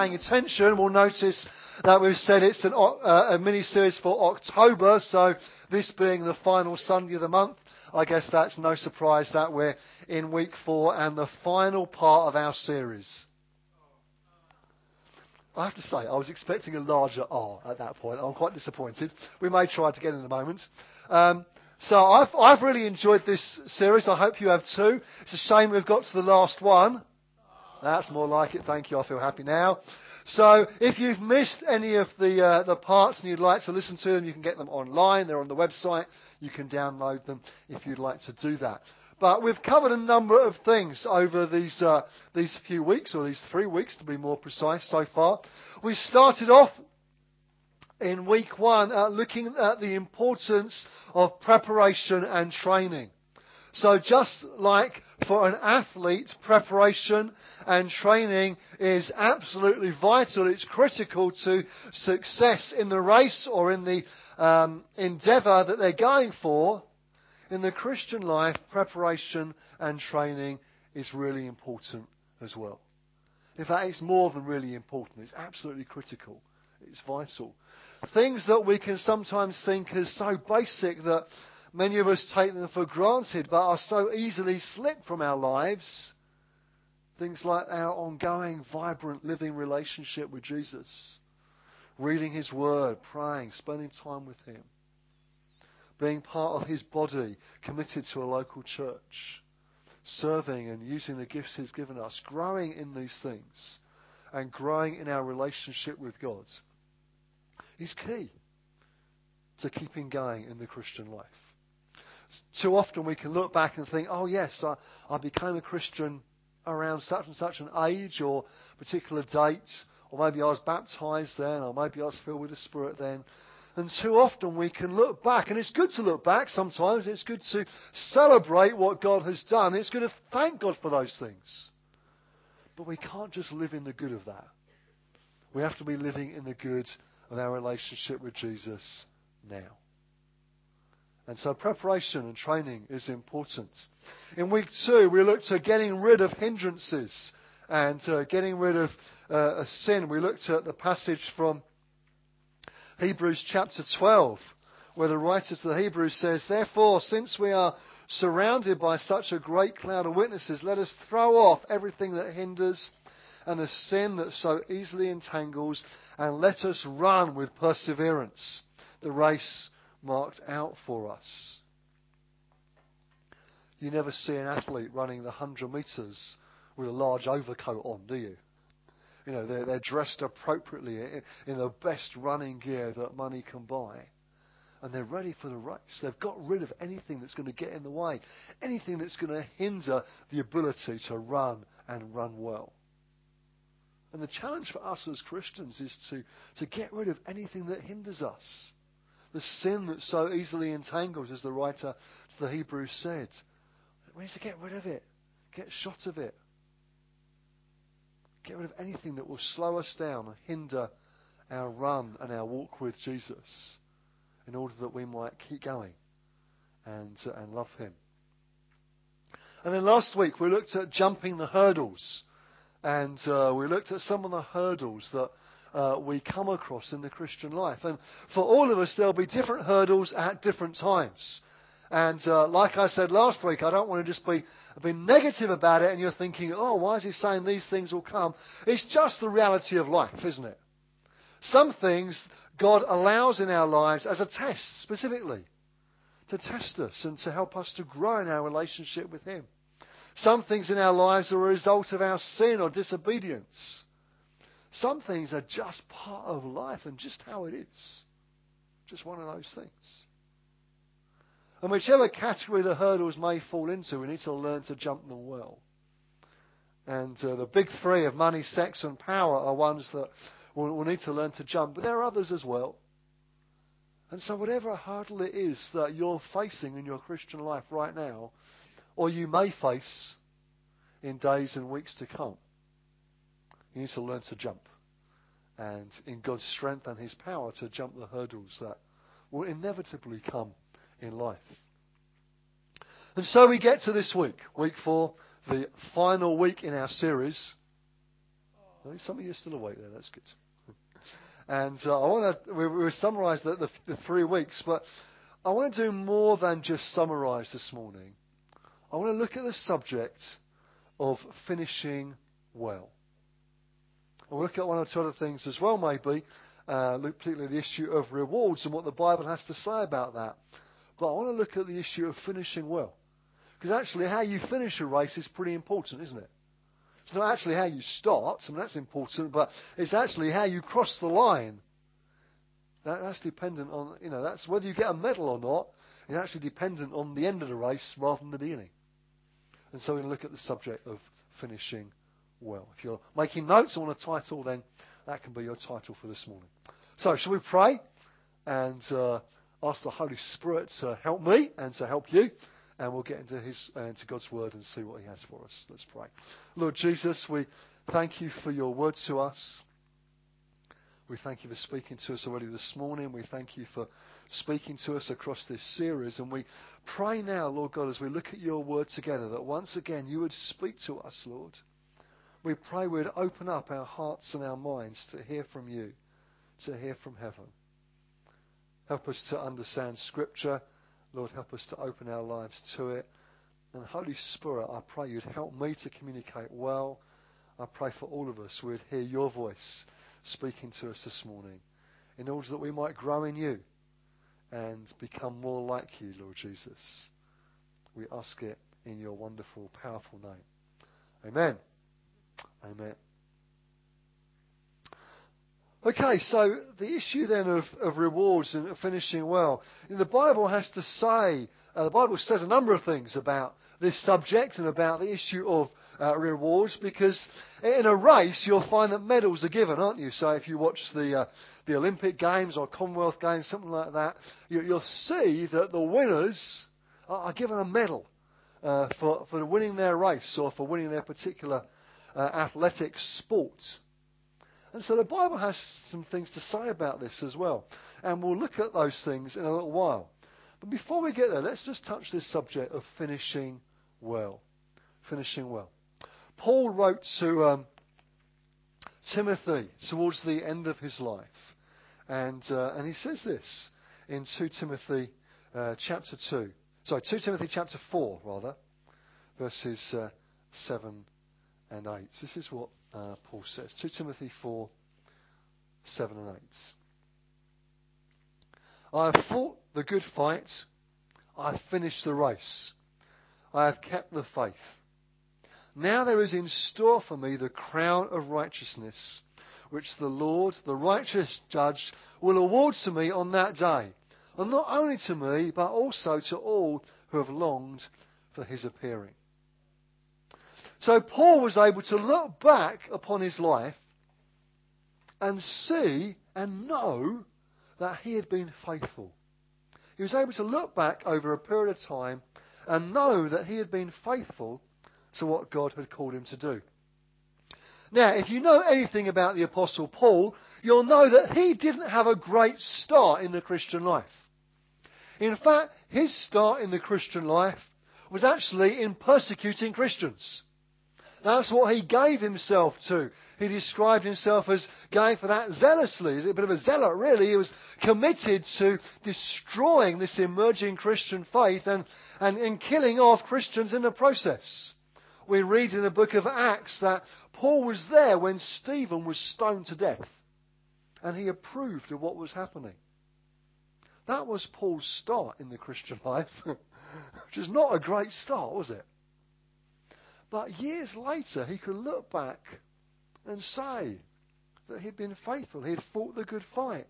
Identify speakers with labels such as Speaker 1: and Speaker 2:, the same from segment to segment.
Speaker 1: paying attention will notice that we've said it's an, uh, a mini series for October, so this being the final Sunday of the month, I guess that's no surprise that we're in week four and the final part of our series. I have to say, I was expecting a larger R at that point. I'm quite disappointed. We may try to get in a moment. Um, so I've, I've really enjoyed this series. I hope you have too. It's a shame we've got to the last one. That's more like it. Thank you. I feel happy now. So if you've missed any of the uh, the parts and you'd like to listen to them, you can get them online. They're on the website. You can download them if you'd like to do that. But we've covered a number of things over these uh, these few weeks, or these three weeks to be more precise so far. We started off in week one uh, looking at the importance of preparation and training. So just like for an athlete, preparation and training is absolutely vital. It's critical to success in the race or in the um, endeavour that they're going for. In the Christian life, preparation and training is really important as well. In fact, it's more than really important. It's absolutely critical. It's vital. Things that we can sometimes think as so basic that many of us take them for granted, but are so easily slipped from our lives. Things like our ongoing, vibrant, living relationship with Jesus, reading His Word, praying, spending time with Him, being part of His body, committed to a local church, serving and using the gifts He's given us, growing in these things, and growing in our relationship with God is key to keeping going in the Christian life. Too often we can look back and think, oh, yes, I, I became a Christian around such and such an age or particular date, or maybe I was baptized then, or maybe I was filled with the Spirit then. And too often we can look back, and it's good to look back sometimes. It's good to celebrate what God has done. It's good to thank God for those things. But we can't just live in the good of that. We have to be living in the good of our relationship with Jesus now. And so preparation and training is important. In week two, we looked at getting rid of hindrances and uh, getting rid of uh, a sin. We looked at the passage from Hebrews chapter 12, where the writer to the Hebrews says, Therefore, since we are surrounded by such a great cloud of witnesses, let us throw off everything that hinders and the sin that so easily entangles, and let us run with perseverance the race marked out for us. You never see an athlete running the 100 metres with a large overcoat on, do you? You know, they're, they're dressed appropriately in, in the best running gear that money can buy. And they're ready for the race. They've got rid of anything that's going to get in the way, anything that's going to hinder the ability to run and run well. And the challenge for us as Christians is to, to get rid of anything that hinders us. The sin that so easily entangles, as the writer to the Hebrews said. We need to get rid of it, get shot of it. Get rid of anything that will slow us down and hinder our run and our walk with Jesus in order that we might keep going and, uh, and love Him. And then last week we looked at jumping the hurdles. And uh, we looked at some of the hurdles that uh, we come across in the Christian life. And for all of us, there'll be different hurdles at different times. And uh, like I said last week, I don't want to just be, be negative about it and you're thinking, oh, why is he saying these things will come? It's just the reality of life, isn't it? Some things God allows in our lives as a test, specifically, to test us and to help us to grow in our relationship with Him. Some things in our lives are a result of our sin or disobedience. Some things are just part of life and just how it is. Just one of those things. And whichever category the hurdles may fall into, we need to learn to jump them well. And uh, the big three of money, sex, and power are ones that we'll, we'll need to learn to jump. But there are others as well. And so, whatever hurdle it is that you're facing in your Christian life right now, or you may face, in days and weeks to come. You need to learn to jump. And in God's strength and His power to jump the hurdles that will inevitably come in life. And so we get to this week, week four, the final week in our series. Some of you are still awake there, that's good. And uh, I want to, we, we summarise the, the, the three weeks, but I want to do more than just summarise this morning. I want to look at the subject of finishing well. I'll look at one or two other things as well, maybe, uh, particularly the issue of rewards and what the Bible has to say about that. But I want to look at the issue of finishing well. Because actually, how you finish a race is pretty important, isn't it? It's not actually how you start, I mean, that's important, but it's actually how you cross the line. That, that's dependent on, you know, that's whether you get a medal or not, is actually dependent on the end of the race rather than the beginning. And so we're going to look at the subject of finishing well. If you're making notes on a title, then that can be your title for this morning. So, shall we pray and uh, ask the Holy Spirit to help me and to help you? And we'll get into His uh, into God's Word and see what He has for us. Let's pray. Lord Jesus, we thank you for your word to us. We thank you for speaking to us already this morning. We thank you for speaking to us across this series. And we pray now, Lord God, as we look at your word together, that once again you would speak to us, Lord. We pray we'd open up our hearts and our minds to hear from you, to hear from heaven. Help us to understand Scripture. Lord, help us to open our lives to it. And Holy Spirit, I pray you'd help me to communicate well. I pray for all of us we'd hear your voice speaking to us this morning in order that we might grow in you and become more like you, Lord Jesus. We ask it in your wonderful, powerful name. Amen. Amen. Okay, so the issue then of, of rewards and finishing well. The Bible has to say, uh, the Bible says a number of things about this subject and about the issue of uh, rewards because in a race you'll find that medals are given, aren't you? So if you watch the uh, the Olympic Games or Commonwealth Games, something like that, you, will see that the winners are, are given a medal uh, for for winning their race or for winning their particular uh, athletic sports. And so the Bible has some things to say about this as well. And we'll look at those things in a little while. But before we get there, let's just touch this subject of finishing well. Finishing well. Paul wrote to um, Timothy towards the end of his life. And, uh, and he says this in 2 Timothy uh, chapter 2. Sorry, 2 Timothy chapter 4, rather, verses uh, 7 and 8. This is what uh, Paul says 2 Timothy 4, 7 and 8. I have fought the good fight. I have finished the race. I have kept the faith. Now there is in store for me the crown of righteousness, which the Lord, the righteous judge, will award to me on that day. And not only to me, but also to all who have longed for his appearing. So Paul was able to look back upon his life and see and know that he had been faithful. He was able to look back over a period of time and know that he had been faithful to what God had called him to do. Now, if you know anything about the Apostle Paul, you'll know that he didn't have a great start in the Christian life. In fact, his start in the Christian life was actually in persecuting Christians. That's what he gave himself to. He described himself as going for that zealously. He's a bit of a zealot, really. He was committed to destroying this emerging Christian faith and, and, and killing off Christians in the process. We read in the book of Acts that Paul was there when Stephen was stoned to death. And he approved of what was happening. That was Paul's start in the Christian life, which is not a great start, was it? But years later, he could look back and say that he'd been faithful. He'd fought the good fight.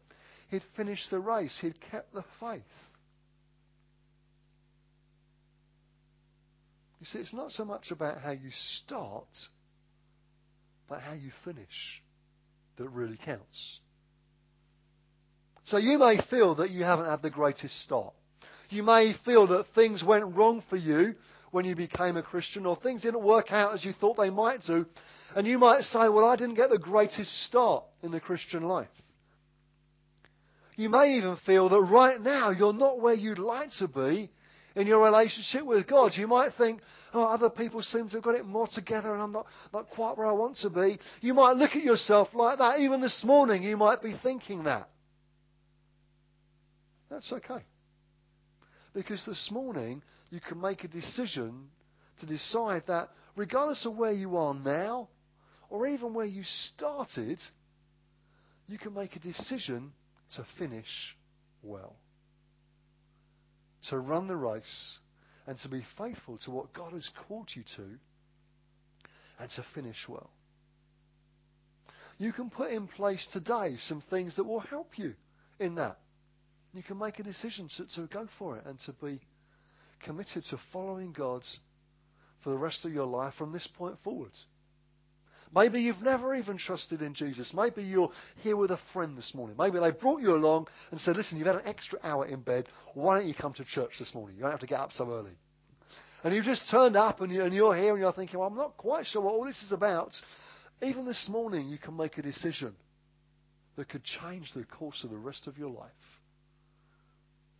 Speaker 1: He'd finished the race. He'd kept the faith. You see, it's not so much about how you start, but how you finish that really counts. So you may feel that you haven't had the greatest start. You may feel that things went wrong for you when you became a Christian, or things didn't work out as you thought they might do. And you might say, Well, I didn't get the greatest start in the Christian life. You may even feel that right now you're not where you'd like to be in your relationship with God. You might think, oh, other people seem to have got it more together and I'm not, not quite where I want to be. You might look at yourself like that. Even this morning, you might be thinking that. That's okay. Because this morning, you can make a decision to decide that regardless of where you are now, or even where you started, you can make a decision to finish well. To run the race and to be faithful to what God has called you to and to finish well. You can put in place today some things that will help you in that. You can make a decision to, to go for it and to be committed to following God for the rest of your life from this point forward. Maybe you've never even trusted in Jesus. Maybe you're here with a friend this morning. Maybe they brought you along and said, listen, you've had an extra hour in bed. Why don't you come to church this morning? You don't have to get up so early. And you've just turned up and, you, and you're here and you're thinking, well, I'm not quite sure what all this is about. Even this morning, you can make a decision that could change the course of the rest of your life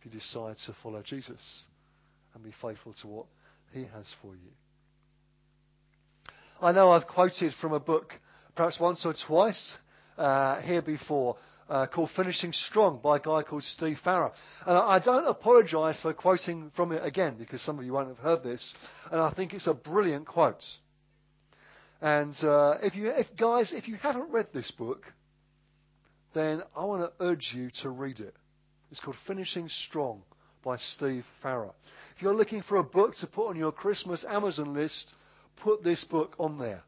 Speaker 1: if you decide to follow Jesus and be faithful to what he has for you. I know I've quoted from a book perhaps once or twice uh, here before uh, called Finishing Strong by a guy called Steve Farrar. And I, don't apologise for quoting from it again because some of you won't have heard this. And I think it's a brilliant quote. And uh, if you, if guys, if you haven't read this book, then I want to urge you to read it. It's called Finishing Strong by Steve Farrar. If you're looking for a book to put on your Christmas Amazon list, put this book on there.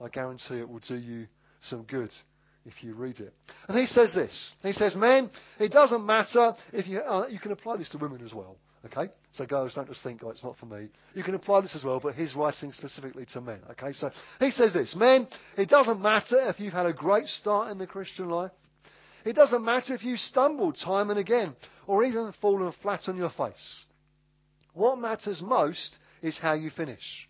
Speaker 1: I guarantee it will do you some good if you read it. And he says this. He says, men, it doesn't matter if you, uh, you can apply this to women as well. Okay? So girls, don't just think, oh, it's not for me. You can apply this as well, but he's writing specifically to men. Okay? So he says this. Men, it doesn't matter if you've had a great start in the Christian life. It doesn't matter if you stumbled time and again, or even fallen flat on your face. What matters most is how you finish.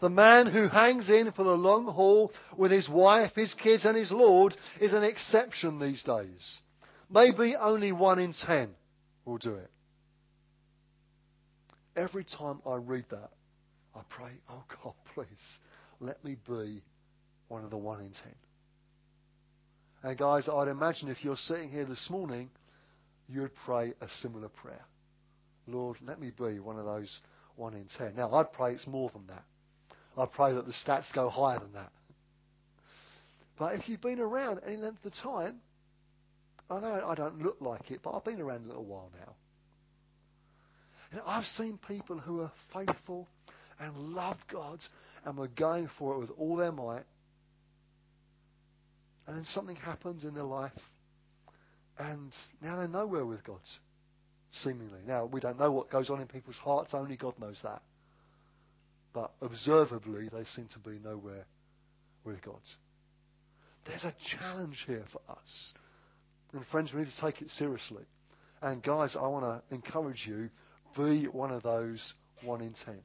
Speaker 1: The man who hangs in for the long haul with his wife, his kids, and his Lord is an exception these days. Maybe only one in ten will do it. Every time I read that, I pray, oh God, please, let me be one of the one in ten. And guys, I'd imagine if you're sitting here this morning, you'd pray a similar prayer. Lord, let me be one of those one in ten. Now, I'd pray it's more than that. I pray that the stats go higher than that. But if you've been around any length of time, I know I don't look like it, but I've been around a little while now. And I've seen people who are faithful and love God and were going for it with all their might. And then something happens in their life, and now they're nowhere with God, seemingly. Now, we don't know what goes on in people's hearts, only God knows that but observably they seem to be nowhere with God. There's a challenge here for us. And friends, we need to take it seriously. And guys, I want to encourage you, be one of those one in ten.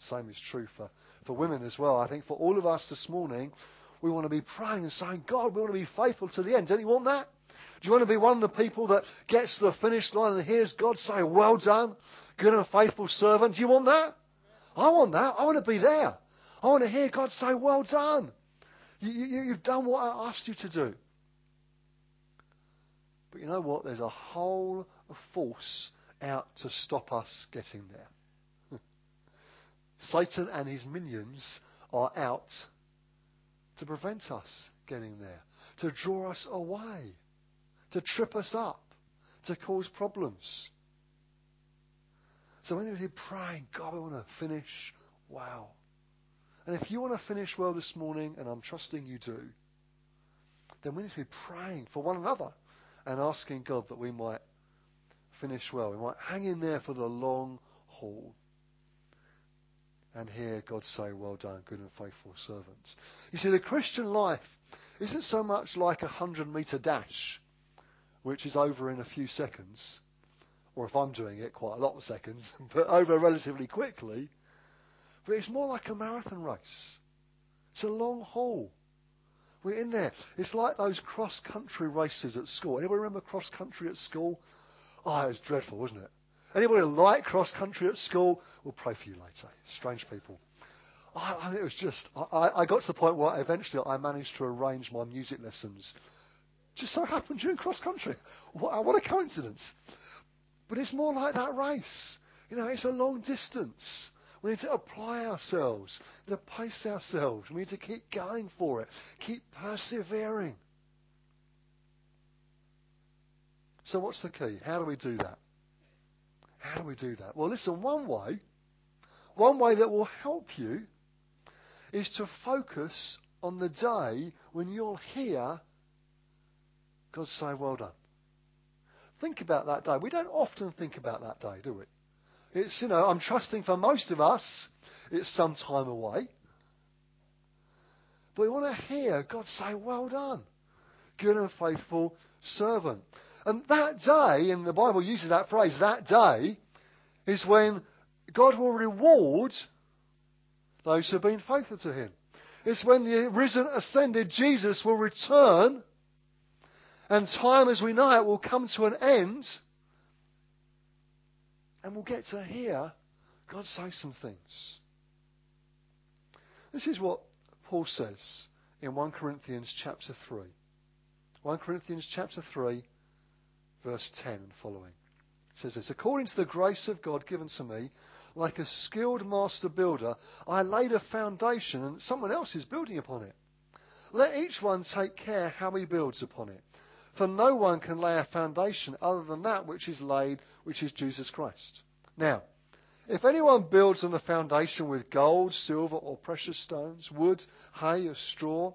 Speaker 1: Same is true for, for women as well. I think for all of us this morning, we want to be praying and saying, God, we want to be faithful to the end. Don't you want that? Do you want to be one of the people that gets to the finish line and hears God say, Well done, good and faithful servant? Do you want that? I want that. I want to be there. I want to hear God say, Well done. You, you, you've done what I asked you to do. But you know what? There's a whole force out to stop us getting there. Satan and his minions are out to prevent us getting there, to draw us away, to trip us up, to cause problems. So when you're praying, God, I want to finish well. And if you want to finish well this morning, and I'm trusting you do, then we need to be praying for one another and asking God that we might finish well. We might hang in there for the long haul and hear God say, Well done, good and faithful servants. You see, the Christian life isn't so much like a hundred meter dash, which is over in a few seconds or if I'm doing it, quite a lot of seconds, but over relatively quickly. But it's more like a marathon race. It's a long haul. We're in there. It's like those cross country races at school. Anybody remember cross country at school? Oh, it was dreadful, wasn't it? Anybody who liked cross country at school? We'll pray for you later. Strange people. I, it was just, I, I got to the point where eventually I managed to arrange my music lessons. Just so happened during cross country. What, what a coincidence. But it's more like that race. You know, it's a long distance. We need to apply ourselves, We need to pace ourselves. We need to keep going for it, keep persevering. So, what's the key? How do we do that? How do we do that? Well, listen, one way, one way that will help you is to focus on the day when you'll hear God say, Well done. Think about that day. We don't often think about that day, do we? It's, you know, I'm trusting for most of us, it's some time away. But we want to hear God say, Well done, good and faithful servant. And that day, and the Bible uses that phrase, that day, is when God will reward those who have been faithful to Him. It's when the risen, ascended Jesus will return, and time as we know it will come to an end and we'll get to hear God say some things. This is what Paul says in 1 Corinthians chapter 3. 1 Corinthians chapter 3, verse 10 and following. It says this According to the grace of God given to me, like a skilled master builder, I laid a foundation and someone else is building upon it. Let each one take care how he builds upon it. For no one can lay a foundation other than that which is laid, which is Jesus Christ. Now, if anyone builds on the foundation with gold, silver, or precious stones, wood, hay, or straw,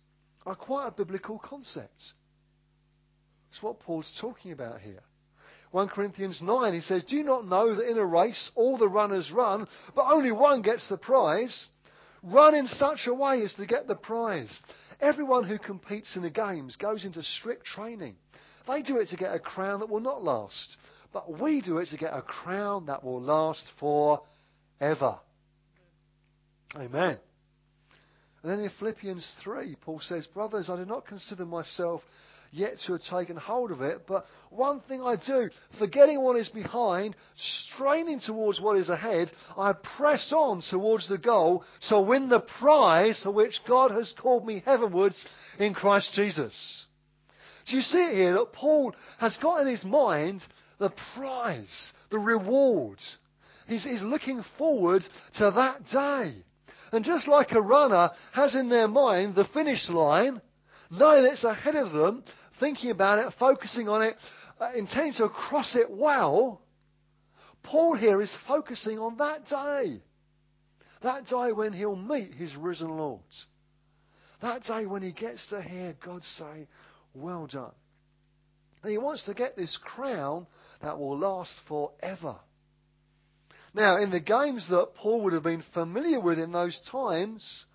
Speaker 1: are quite a biblical concept. It's what Paul's talking about here. 1 Corinthians 9, he says, Do you not know that in a race all the runners run, but only one gets the prize? Run in such a way as to get the prize. Everyone who competes in the games goes into strict training. They do it to get a crown that will not last, but we do it to get a crown that will last forever. Amen. And then in Philippians 3, Paul says, Brothers, I do not consider myself yet to have taken hold of it, but one thing I do, forgetting what is behind, straining towards what is ahead, I press on towards the goal to win the prize for which God has called me heavenwards in Christ Jesus. Do you see it here that Paul has got in his mind the prize, the reward? He's, he's looking forward to that day. And just like a runner has in their mind the finish line, knowing it's ahead of them, thinking about it, focusing on it, uh, intending to cross it well, Paul here is focusing on that day. That day when he'll meet his risen Lord. That day when he gets to hear God say, Well done. And he wants to get this crown that will last forever. Now, in the games that Paul would have been familiar with in those times,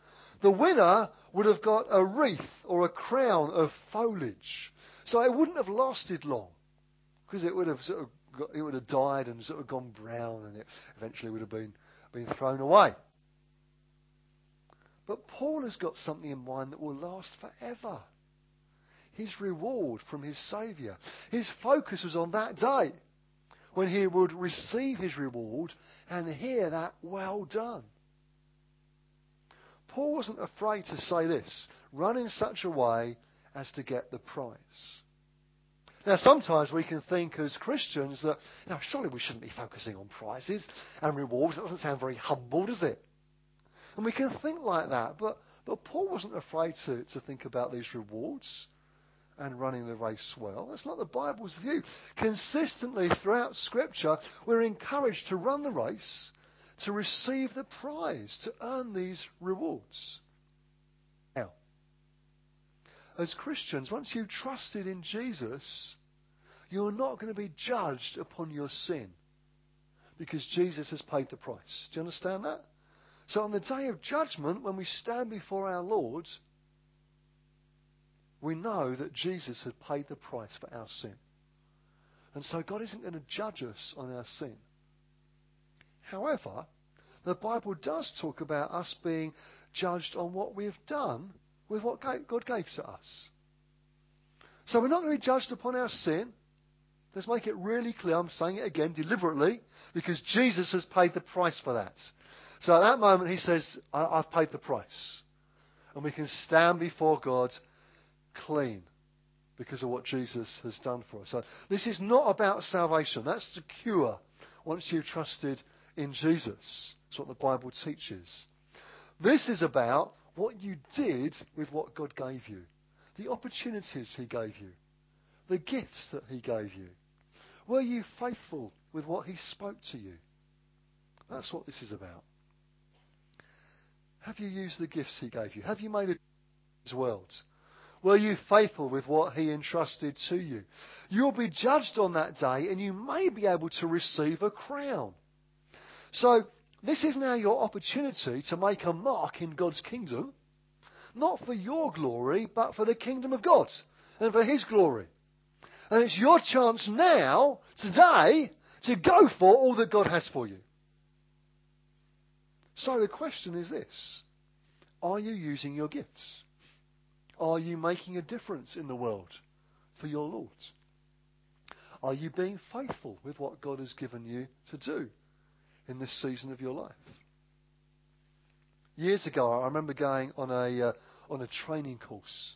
Speaker 1: the winner would have got a wreath or a crown of foliage. So it wouldn't have lasted long because it would have sort of got, it would have died and sort of gone brown and it eventually would have been, been thrown away. But Paul has got something in mind that will last forever. His reward from his Saviour. His focus was on that day when he would receive his reward and hear that well done. Paul wasn't afraid to say this run in such a way as to get the prize. Now, sometimes we can think as Christians that, know, surely we shouldn't be focusing on prizes and rewards. That doesn't sound very humble, does it? And we can think like that, but, but Paul wasn't afraid to, to think about these rewards and running the race well. That's not the Bible's view. Consistently throughout Scripture, we're encouraged to run the race, to receive the prize, to earn these rewards. Now, as Christians, once you've trusted in Jesus, you're not going to be judged upon your sin because Jesus has paid the price. Do you understand that? So on the day of judgment, when we stand before our Lord, we know that Jesus had paid the price for our sin. And so God isn't going to judge us on our sin. However, the Bible does talk about us being judged on what we have done with what God gave to us. So we're not going to be judged upon our sin. Let's make it really clear. I'm saying it again deliberately because Jesus has paid the price for that. So at that moment, he says, I've paid the price. And we can stand before God clean because of what Jesus has done for us. So this is not about salvation. That's the cure once you've trusted in Jesus. That's what the Bible teaches. This is about what you did with what God gave you, the opportunities He gave you, the gifts that He gave you. Were you faithful with what He spoke to you? That's what this is about. Have you used the gifts He gave you? Have you made a His world? Were you faithful with what He entrusted to you? You'll be judged on that day and you may be able to receive a crown. So, this is now your opportunity to make a mark in God's kingdom, not for your glory, but for the kingdom of God and for His glory. And it's your chance now, today, to go for all that God has for you. So the question is this Are you using your gifts? Are you making a difference in the world for your Lord? Are you being faithful with what God has given you to do in this season of your life? Years ago, I remember going on a uh, on a training course,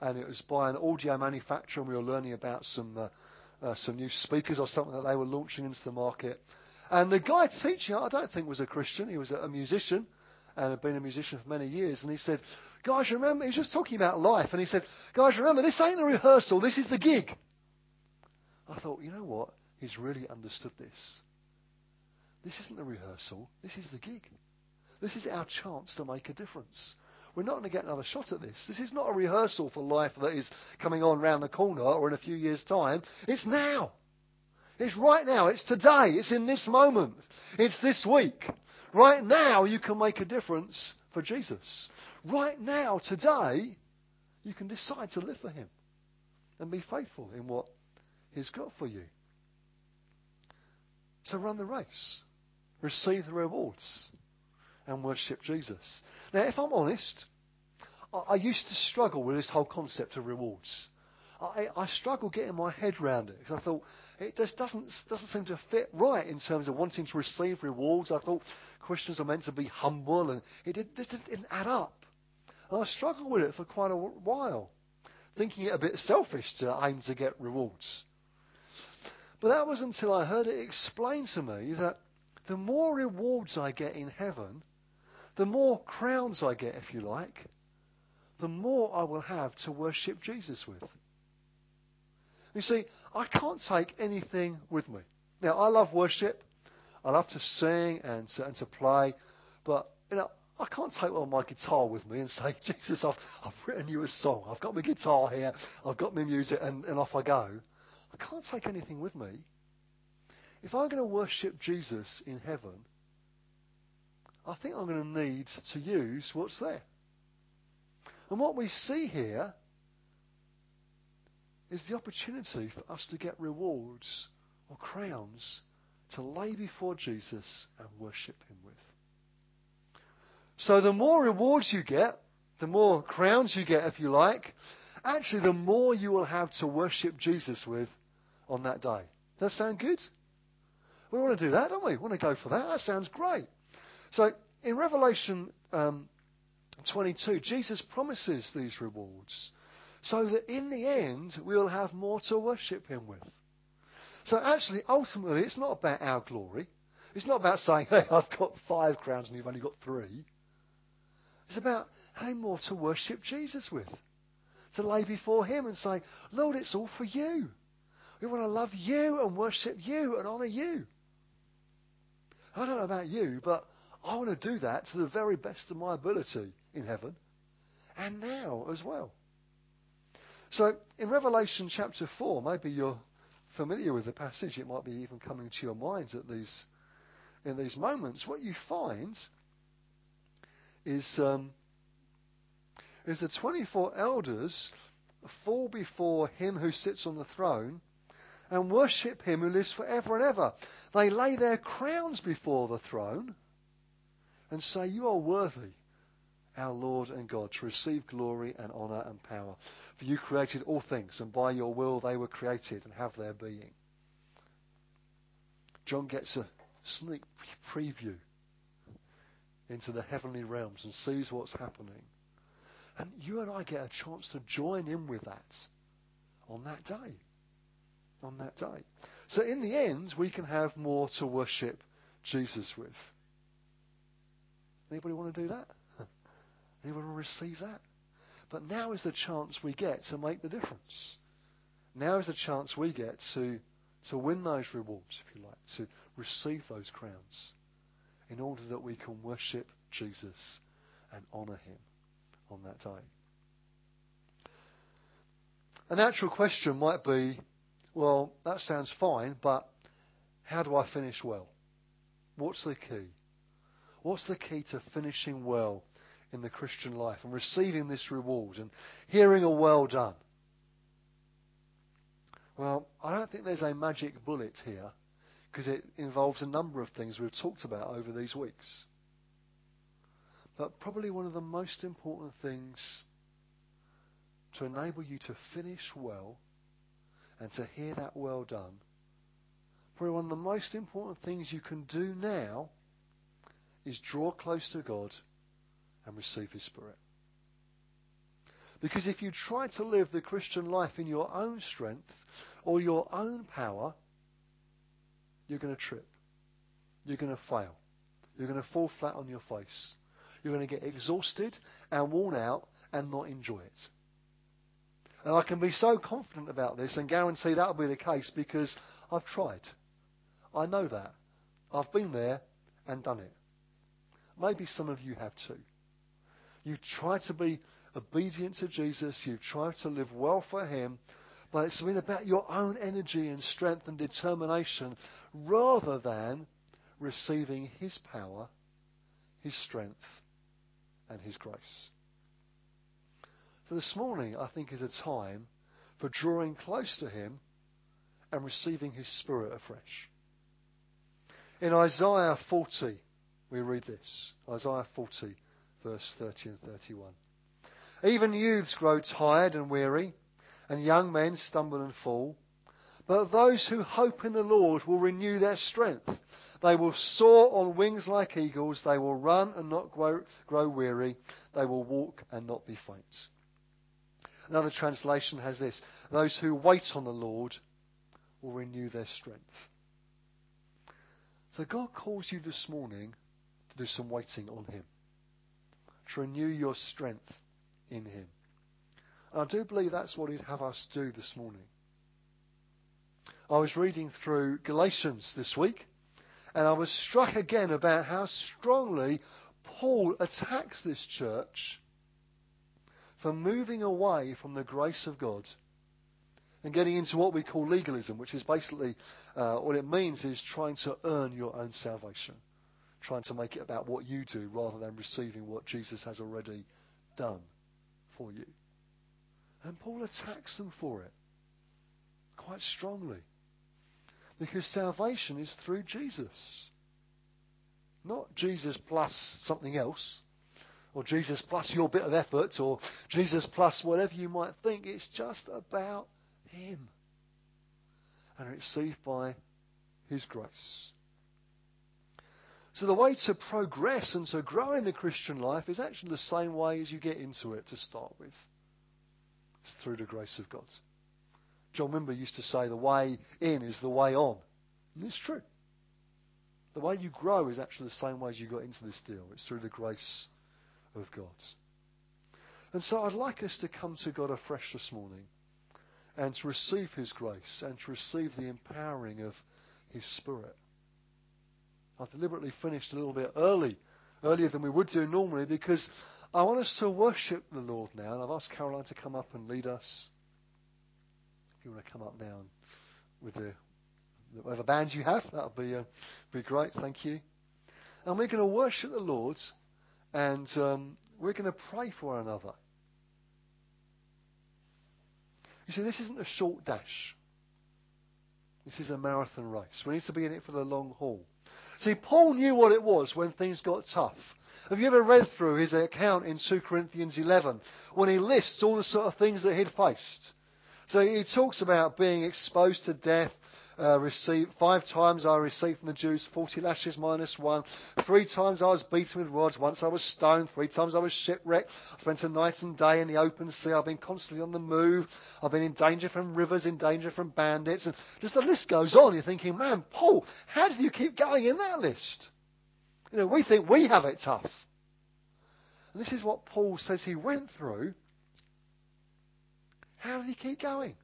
Speaker 1: and it was by an audio manufacturer, and we were learning about some uh, uh, some new speakers or something that they were launching into the market. And the guy teaching, I don't think was a Christian. He was a, a musician, and had been a musician for many years. And he said, Guys, remember, he was just talking about life. And he said, Guys, remember, this ain't the rehearsal, this is the gig. I thought, you know what? He's really understood this. This isn't the rehearsal, this is the gig. This is our chance to make a difference. We're not going to get another shot at this. This is not a rehearsal for life that is coming on round the corner or in a few years' time. It's now. It's right now. It's today. It's in this moment. It's this week. Right now, you can make a difference for Jesus. Right now, today, you can decide to live for Him and be faithful in what He's got for you. So run the race, receive the rewards, and worship Jesus. Now, if I'm honest, I, used to struggle with this whole concept of rewards. I, I struggled getting my head around it because I thought it just doesn't doesn't seem to fit right in terms of wanting to receive rewards. I thought Christians are meant to be humble, and it this didn't add up. And I struggled with it for quite a while, thinking it a bit selfish to aim to get rewards. But that was until I heard it explained to me that the more rewards I get in heaven, the more crowns I get, if you like, the more I will have to worship Jesus with. You see, I can't take anything with me. Now, I love worship. I love to sing and to, and to play. But, you know, I can't take on my guitar with me and say, Jesus, I've, I've written you a song. I've got my guitar here. I've got my music, and, and off I go. I can't take anything with me. If I'm going to worship Jesus in heaven, I think I'm going to need to use what's there. And what we see here is the opportunity for us to get rewards or crowns to lay before Jesus and worship Him with. So the more rewards you get, the more crowns you get, if you like, actually the more you will have to worship Jesus with on that day. Does that sound good? We want to do that, don't we? We want to go for that. That sounds great. So in Revelation um, 22, Jesus promises these rewards so that in the end we'll have more to worship Him with. So actually, ultimately, it's not about our glory. It's not about saying, hey, I've got five crowns and you've only got three. It's about having more to worship Jesus with, to lay before Him and say, Lord, it's all for you. We want to love you and worship you and honour you. I don't know about you, but I want to do that to the very best of my ability in heaven and now as well. So in Revelation chapter 4, maybe you're familiar with the passage, it might be even coming to your mind at these, in these moments. What you find is, um, is the 24 elders fall before him who sits on the throne and worship him who lives forever and ever. They lay their crowns before the throne and say, You are worthy, our Lord and God, to receive glory and honour and power. For you created all things, and by your will they were created and have their being. John gets a sneak preview into the heavenly realms and sees what's happening. And you and I get a chance to join in with that on that day on that day. So in the end, we can have more to worship Jesus with. Anybody want to do that? Anyone want to receive that? But now is the chance we get to make the difference. Now is the chance we get to, to win those rewards, if you like, to receive those crowns, in order that we can worship Jesus and honour him on that day. A natural question might be well, that sounds fine, but how do I finish well? What's the key? What's the key to finishing well in the Christian life and receiving this reward and hearing a well done? Well, I don't think there's a magic bullet here because it involves a number of things we've talked about over these weeks. But probably one of the most important things to enable you to finish well and to hear that well done, probably one of the most important things you can do now is draw close to God and receive His Spirit. Because if you try to live the Christian life in your own strength or your own power, you're going to trip. You're going to fail. You're going to fall flat on your face. You're going to get exhausted and worn out and not enjoy it. And I can be so confident about this and guarantee that'll be the case because I've tried. I know that. I've been there and done it. Maybe some of you have too. You've tried to be obedient to Jesus. You've tried to live well for Him. But it's been about your own energy and strength and determination rather than receiving His power, His strength, and His grace. So this morning, I think, is a time for drawing close to Him and receiving His Spirit afresh. In Isaiah 40, we read this Isaiah 40, verse 30 and 31. Even youths grow tired and weary, and young men stumble and fall. But those who hope in the Lord will renew their strength. They will soar on wings like eagles. They will run and not grow, grow weary. They will walk and not be faint. Another translation has this Those who wait on the Lord will renew their strength. So God calls you this morning to do some waiting on Him, to renew your strength in Him. And I do believe that's what He'd have us do this morning. I was reading through Galatians this week, and I was struck again about how strongly Paul attacks this church for moving away from the grace of God and getting into what we call legalism, which is basically uh, what it means is trying to earn your own salvation, trying to make it about what you do rather than receiving what Jesus has already done for you. And Paul attacks them for it quite strongly. Because salvation is through Jesus. Not Jesus plus something else or Jesus plus your bit of effort, or Jesus plus whatever you might think. It's just about Him. And received by His grace. So the way to progress and to grow in the Christian life is actually the same way as you get into it to start with. It's through the grace of God. John Wimber used to say the way in is the way on. And it's true. The way you grow is actually the same way as you got into this deal. It's through the grace of God. And so I'd like us to come to God afresh this morning and to receive His grace and to receive the empowering of His Spirit. I've deliberately finished a little bit early, earlier than we would do normally, because I want us to worship the Lord now. And I've asked Caroline to come up and lead us. If you want to come up now with the whatever band you have, that would be uh, be great. Thank you. And we're going to worship the Lord, and um, we're going to pray for one another. You see, this isn't a short dash. This is a marathon race. We need to be in it for the long haul. See, Paul knew what it was when things got tough. Have you ever read through his account in 2 Corinthians 11 when he lists all the sort of things that he'd faced? So he talks about being exposed to death, uh, received five times I received from the Jews 40 lashes minus one. Three times I was beaten with rods. Once I was stoned. Three times I was shipwrecked. I spent a night and day in the open sea. I've been constantly on the move. I've been in danger from rivers, in danger from bandits. And just the list goes on. You're thinking, man, Paul, how do you keep going in that list? You know, we think we have it tough. And this is what Paul says he went through. How did he keep going?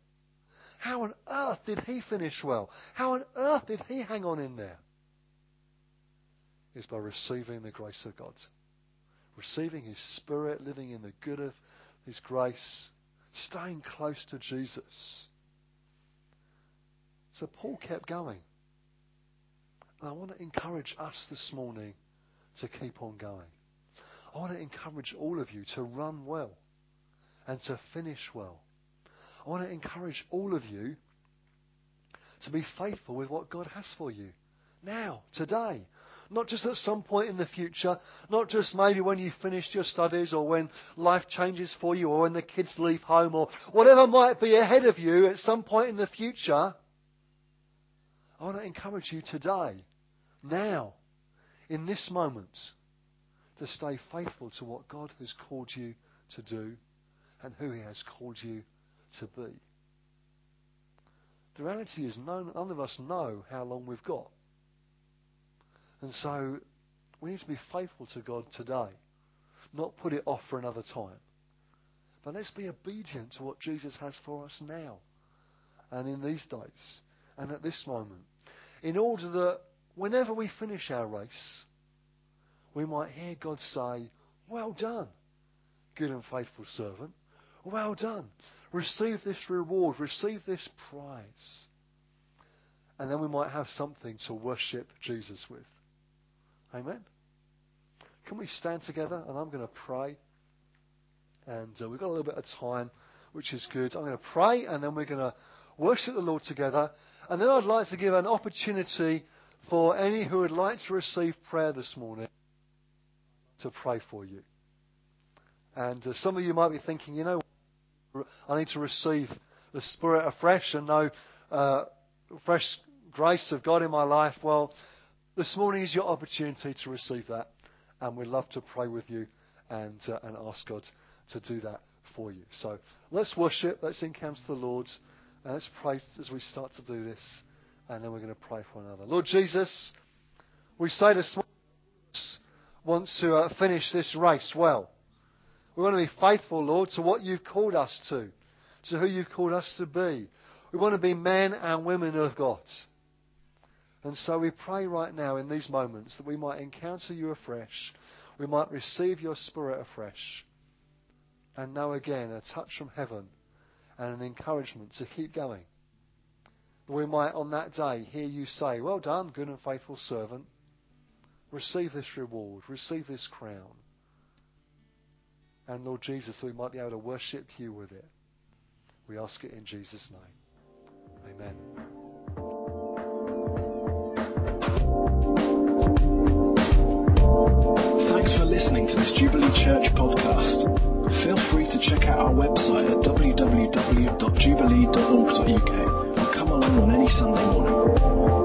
Speaker 1: How on earth did he finish well? How on earth did he hang on in there? Is by receiving the grace of God. Receiving His Spirit, living in the good of His grace, staying close to Jesus. So Paul kept going. And I want to encourage us this morning to keep on going. I want to encourage all of you to run well and to finish well I want to encourage all of you to be faithful with what God has for you now, today. Not just at some point in the future, not just maybe when you've finished your studies or when life changes for you or when the kids leave home or whatever might be ahead of you at some point in the future. I want to encourage you today, now, in this moment, to stay faithful to what God has called you to do and who He has called you to be. The reality is, none, none of us know how long we've got. And so we need to be faithful to God today, not put it off for another time. But let's be obedient to what Jesus has for us now and in these days and at this moment, in order that whenever we finish our race, we might hear God say, Well done, good and faithful servant. Well done. Receive this reward, receive this prize. And then we might have something to worship Jesus with. Amen? Can we stand together? And I'm going to pray. And uh, we've got a little bit of time, which is good. I'm going to pray, and then we're going to worship the Lord together. And then I'd like to give an opportunity for any who would like to receive prayer this morning to pray for you. And uh, some of you might be thinking, you know, I need to receive the Spirit afresh and know uh, fresh grace of God in my life. Well, this morning is your opportunity to receive that, and we'd love to pray with you and uh, and ask God to do that for you. So let's worship. Let's encounter the Lord, and let's pray as we start to do this, and then we're going to pray for another. Lord Jesus, we say this morning, want to uh, finish this race well. We want to be faithful, Lord, to what you've called us to, to who you've called us to be. We want to be men and women of God. And so we pray right now in these moments that we might encounter you afresh, we might receive your Spirit afresh, and know again a touch from heaven and an encouragement to keep going we might on that day hear you say, Well done, good and faithful servant. Receive this reward, receive this crown. And Lord Jesus, we might be able to worship you with it. We ask it in Jesus' name. Amen.
Speaker 2: Thanks for listening to this Jubilee Church podcast. Feel free to check out our website at www.jubilee.org.uk on any Sunday morning.